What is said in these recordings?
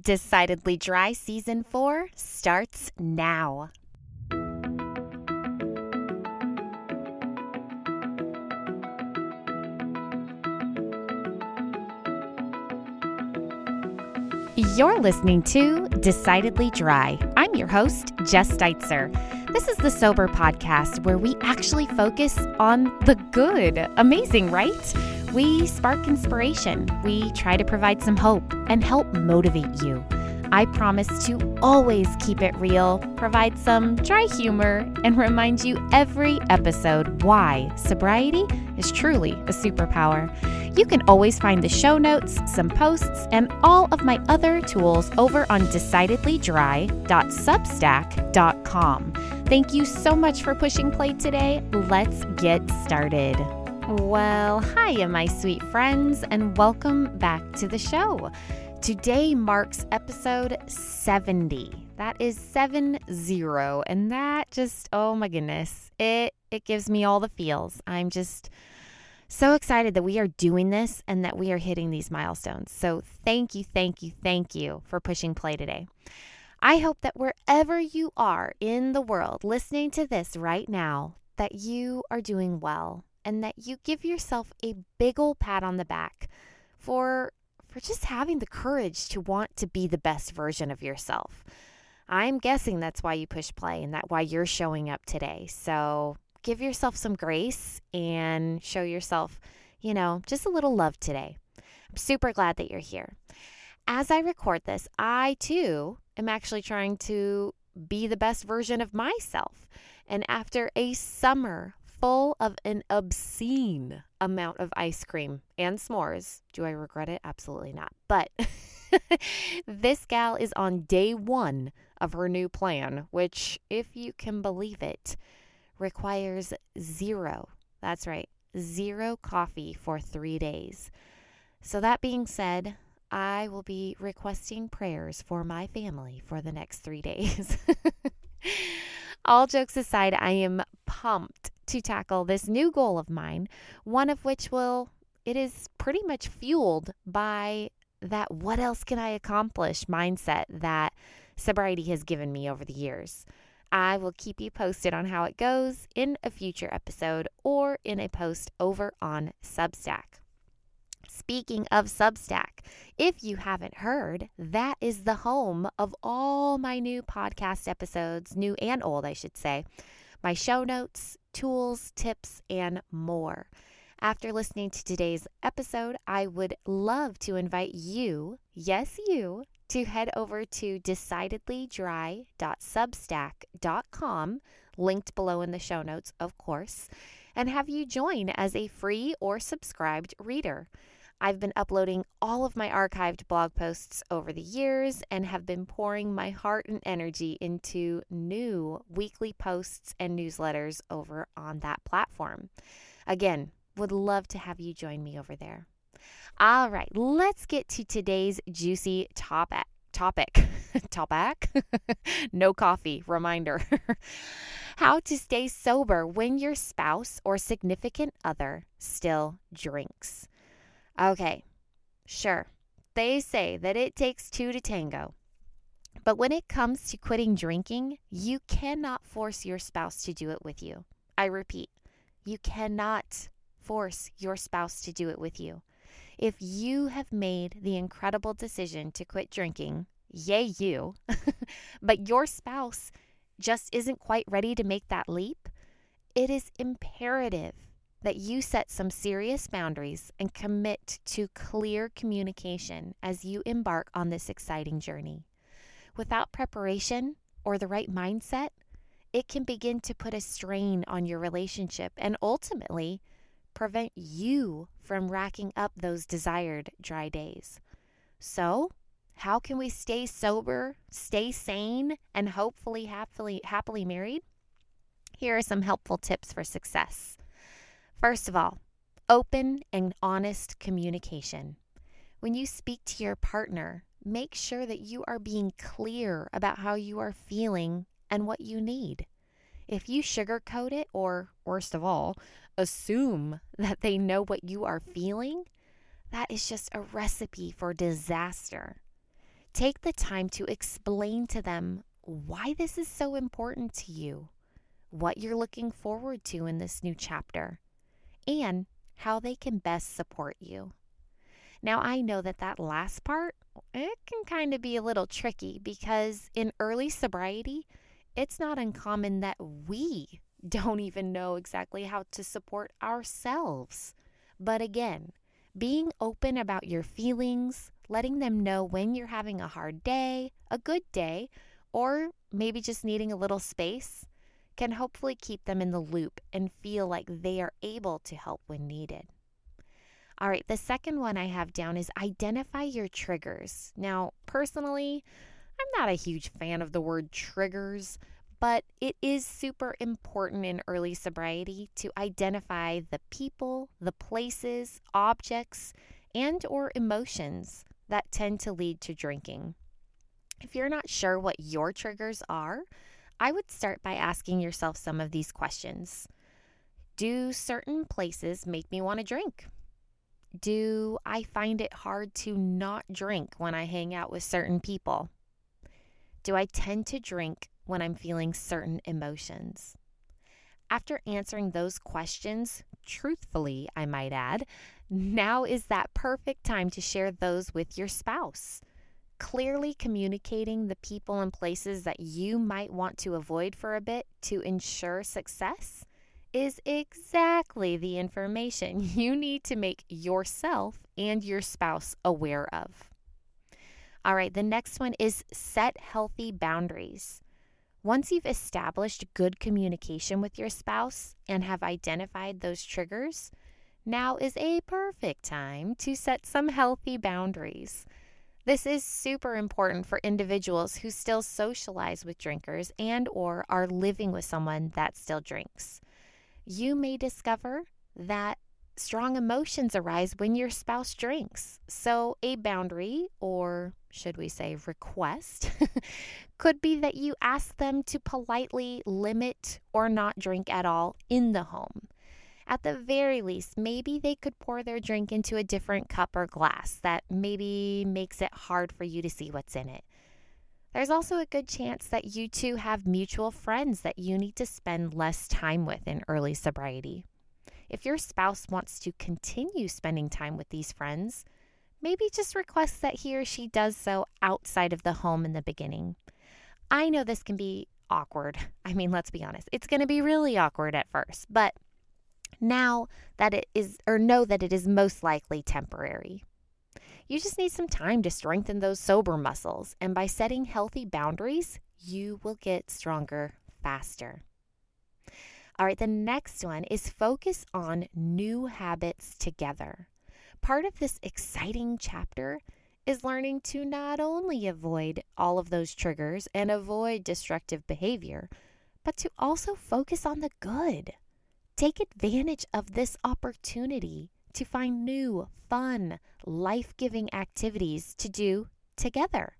Decidedly Dry Season 4 starts now. You're listening to Decidedly Dry. I'm your host, Jess Steitzer. This is the Sober Podcast where we actually focus on the good. Amazing, right? We spark inspiration. We try to provide some hope and help motivate you. I promise to always keep it real, provide some dry humor, and remind you every episode why sobriety is truly a superpower. You can always find the show notes, some posts, and all of my other tools over on decidedlydry.substack.com. Thank you so much for pushing play today. Let's get started. Well, hiya, my sweet friends, and welcome back to the show. Today marks episode 70. That is 7 0. And that just, oh my goodness, it, it gives me all the feels. I'm just so excited that we are doing this and that we are hitting these milestones. So thank you, thank you, thank you for pushing play today. I hope that wherever you are in the world listening to this right now, that you are doing well and that you give yourself a big old pat on the back for for just having the courage to want to be the best version of yourself. I'm guessing that's why you push play and that why you're showing up today. So give yourself some grace and show yourself, you know, just a little love today. I'm super glad that you're here. As I record this, I too am actually trying to be the best version of myself. And after a summer full of an obscene amount of ice cream and s'mores. Do I regret it? Absolutely not. But this gal is on day one of her new plan, which, if you can believe it, requires zero. That's right, zero coffee for three days. So, that being said, I will be requesting prayers for my family for the next three days. All jokes aside, I am pumped to tackle this new goal of mine, one of which will, it is pretty much fueled by that what else can I accomplish mindset that sobriety has given me over the years. I will keep you posted on how it goes in a future episode or in a post over on Substack. Speaking of Substack, if you haven't heard, that is the home of all my new podcast episodes, new and old, I should say my show notes, tools, tips, and more. After listening to today's episode, I would love to invite you, yes, you, to head over to decidedlydry.substack.com, linked below in the show notes, of course, and have you join as a free or subscribed reader. I've been uploading all of my archived blog posts over the years and have been pouring my heart and energy into new weekly posts and newsletters over on that platform. Again, would love to have you join me over there. All right, let's get to today's juicy topic. Topic. topic. no coffee. Reminder. How to stay sober when your spouse or significant other still drinks. Okay, sure. They say that it takes two to tango. But when it comes to quitting drinking, you cannot force your spouse to do it with you. I repeat, you cannot force your spouse to do it with you. If you have made the incredible decision to quit drinking, yay, you, but your spouse just isn't quite ready to make that leap, it is imperative that you set some serious boundaries and commit to clear communication as you embark on this exciting journey. Without preparation or the right mindset, it can begin to put a strain on your relationship and ultimately prevent you from racking up those desired dry days. So, how can we stay sober, stay sane, and hopefully happily happily married? Here are some helpful tips for success. First of all, open and honest communication. When you speak to your partner, make sure that you are being clear about how you are feeling and what you need. If you sugarcoat it, or worst of all, assume that they know what you are feeling, that is just a recipe for disaster. Take the time to explain to them why this is so important to you, what you're looking forward to in this new chapter, and how they can best support you. Now, I know that that last part, it can kind of be a little tricky because in early sobriety, it's not uncommon that we don't even know exactly how to support ourselves. But again, being open about your feelings, letting them know when you're having a hard day, a good day, or maybe just needing a little space can hopefully keep them in the loop and feel like they are able to help when needed. All right, the second one I have down is identify your triggers. Now, personally, I'm not a huge fan of the word triggers, but it is super important in early sobriety to identify the people, the places, objects, and or emotions that tend to lead to drinking. If you're not sure what your triggers are, I would start by asking yourself some of these questions. Do certain places make me want to drink? Do I find it hard to not drink when I hang out with certain people? Do I tend to drink when I'm feeling certain emotions? After answering those questions, truthfully, I might add, now is that perfect time to share those with your spouse. Clearly communicating the people and places that you might want to avoid for a bit to ensure success is exactly the information you need to make yourself and your spouse aware of. All right, the next one is set healthy boundaries. Once you've established good communication with your spouse and have identified those triggers, now is a perfect time to set some healthy boundaries. This is super important for individuals who still socialize with drinkers and or are living with someone that still drinks you may discover that strong emotions arise when your spouse drinks. So, a boundary, or should we say request, could be that you ask them to politely limit or not drink at all in the home. At the very least, maybe they could pour their drink into a different cup or glass that maybe makes it hard for you to see what's in it. There's also a good chance that you two have mutual friends that you need to spend less time with in early sobriety. If your spouse wants to continue spending time with these friends, maybe just request that he or she does so outside of the home in the beginning. I know this can be awkward. I mean, let's be honest, it's going to be really awkward at first, but now that it is, or know that it is most likely temporary. You just need some time to strengthen those sober muscles, and by setting healthy boundaries, you will get stronger faster. All right, the next one is focus on new habits together. Part of this exciting chapter is learning to not only avoid all of those triggers and avoid destructive behavior, but to also focus on the good. Take advantage of this opportunity to find new, fun, life giving activities to do together.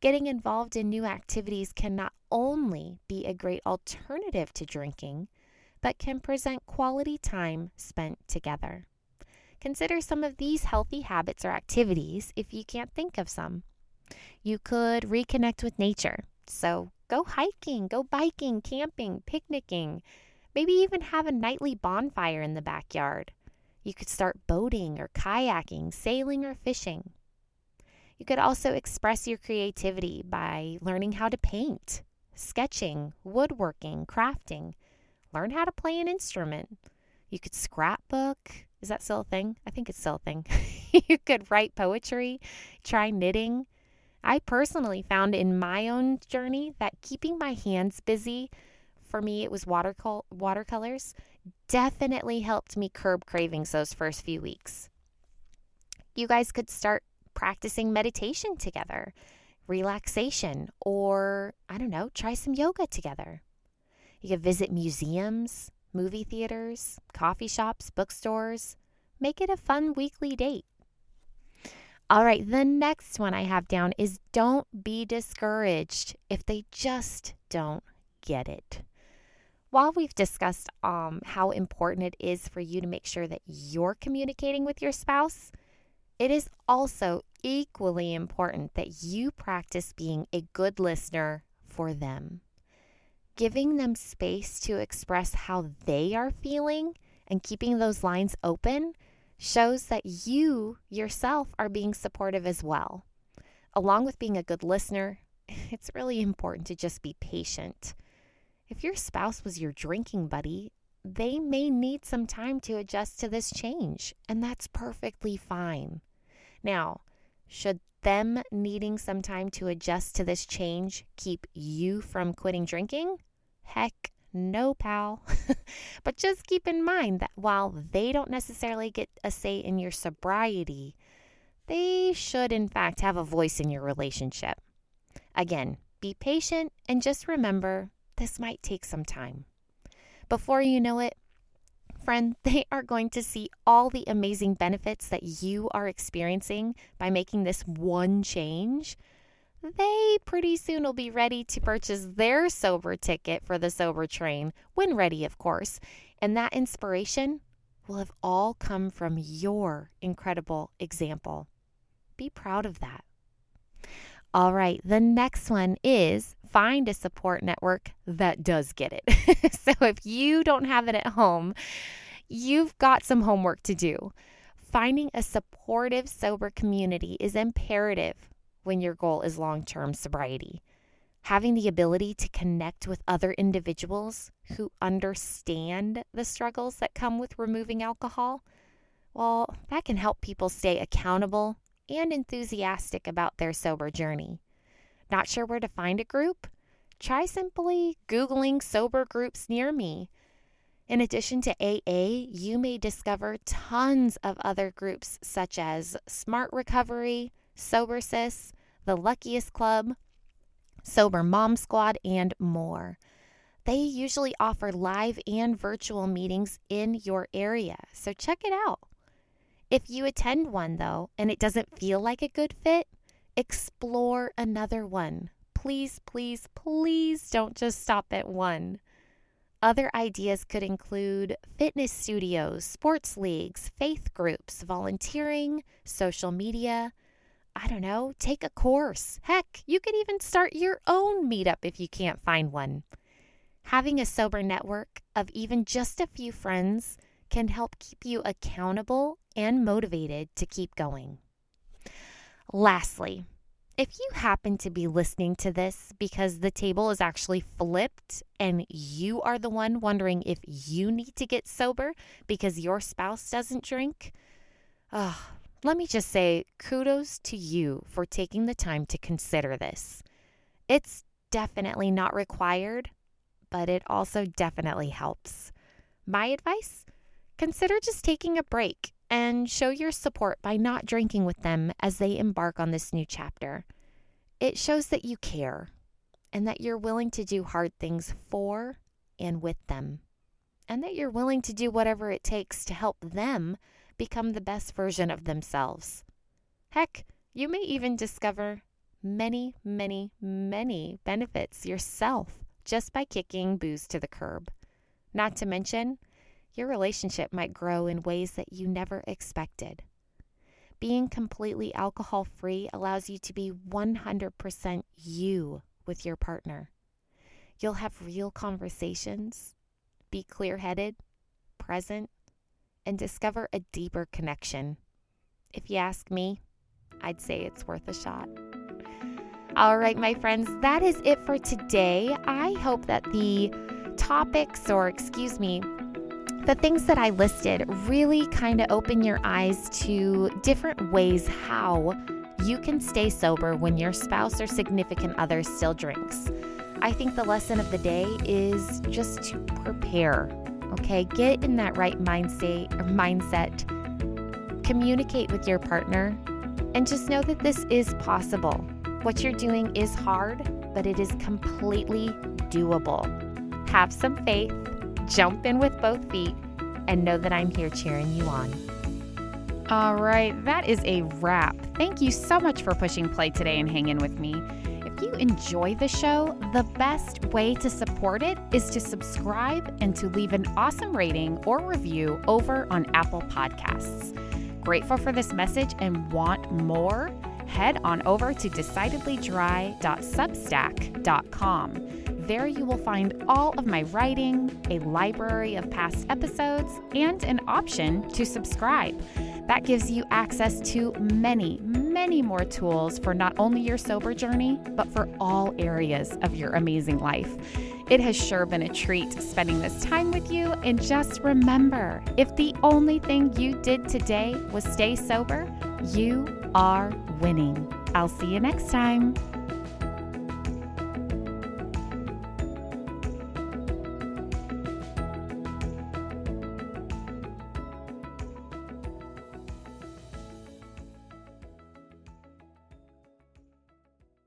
Getting involved in new activities can not only be a great alternative to drinking, but can present quality time spent together. Consider some of these healthy habits or activities if you can't think of some. You could reconnect with nature. So go hiking, go biking, camping, picnicking, maybe even have a nightly bonfire in the backyard. You could start boating or kayaking, sailing or fishing. You could also express your creativity by learning how to paint, sketching, woodworking, crafting. Learn how to play an instrument. You could scrapbook. Is that still a thing? I think it's still a thing. you could write poetry, try knitting. I personally found in my own journey that keeping my hands busy, for me, it was watercol- watercolors, definitely helped me curb cravings those first few weeks. You guys could start practicing meditation together, relaxation, or I don't know, try some yoga together. You could visit museums, movie theaters, coffee shops, bookstores. Make it a fun weekly date. All right, the next one I have down is don't be discouraged if they just don't get it while we've discussed um, how important it is for you to make sure that you're communicating with your spouse, It is also equally important that you practice being a good listener for them. Giving them space to express how they are feeling and keeping those lines open shows that you yourself are being supportive as well. Along with being a good listener, it's really important to just be patient. If your spouse was your drinking buddy, they may need some time to adjust to this change, and that's perfectly fine. Now, should them needing some time to adjust to this change keep you from quitting drinking? Heck, no, pal. but just keep in mind that while they don't necessarily get a say in your sobriety, they should, in fact, have a voice in your relationship. Again, be patient and just remember this might take some time. Before you know it, friend, they are going to see all the amazing benefits that you are experiencing by making this one change. They pretty soon will be ready to purchase their sober ticket for the sober train, when ready, of course. And that inspiration will have all come from your incredible example. Be proud of that. All right, the next one is find a support network that does get it. so if you don't have it at home, you've got some homework to do. Finding a supportive, sober community is imperative when your goal is long term sobriety. Having the ability to connect with other individuals who understand the struggles that come with removing alcohol, well, that can help people stay accountable and enthusiastic about their sober journey. Not sure where to find a group? Try simply Googling sober groups near me. In addition to AA, you may discover tons of other groups such as Smart Recovery, Sober Sis, The Luckiest Club, Sober Mom Squad, and more. They usually offer live and virtual meetings in your area, so check it out. If you attend one, though, and it doesn't feel like a good fit, explore another one. Please, please, please don't just stop at one. Other ideas could include fitness studios, sports leagues, faith groups, volunteering, social media. I don't know, take a course. Heck, you could even start your own meetup if you can't find one. Having a sober network of even just a few friends can help keep you accountable and motivated to keep going. Lastly, if you happen to be listening to this because the table is actually flipped and you are the one wondering if you need to get sober because your spouse doesn't drink, oh, let me just say kudos to you for taking the time to consider this. It's definitely not required, but it also definitely helps. My advice consider just taking a break and show your support by not drinking with them as they embark on this new chapter. It shows that you care and that you're willing to do hard things for and with them, and that you're willing to do whatever it takes to help them become the best version of themselves. Heck, you may even discover many, many, many benefits yourself just by kicking booze to the curb. Not to mention, your relationship might grow in ways that you never expected. Being completely alcohol free allows you to be 100% you with your partner. You'll have real conversations, be clear headed, present, and discover a deeper connection. If you ask me, I'd say it's worth a shot. All right, my friends, that is it for today. I hope that the topics, or excuse me, the things that I listed really kind of open your eyes to different ways how you can stay sober when your spouse or significant other still drinks. I think the lesson of the day is just to prepare. Okay, get in that right mindset mindset. Communicate with your partner and just know that this is possible. What you're doing is hard, but it is completely doable. Have some faith jump in with both feet, and know that I'm here cheering you on. All right, that is a wrap. Thank you so much for pushing play today and hanging with me. If you enjoy the show, the best way to support it is to subscribe and to leave an awesome rating or review over on Apple Podcasts. Grateful for this message and want more? Head on over to decidedlydry.substack.com. There you will find all of my writing, a library of past episodes, and an option to subscribe. That gives you access to many, many more tools for not only your sober journey, but for all areas of your amazing life. It has sure been a treat spending this time with you. And just remember if the only thing you did today was stay sober, you are winning. I'll see you next time.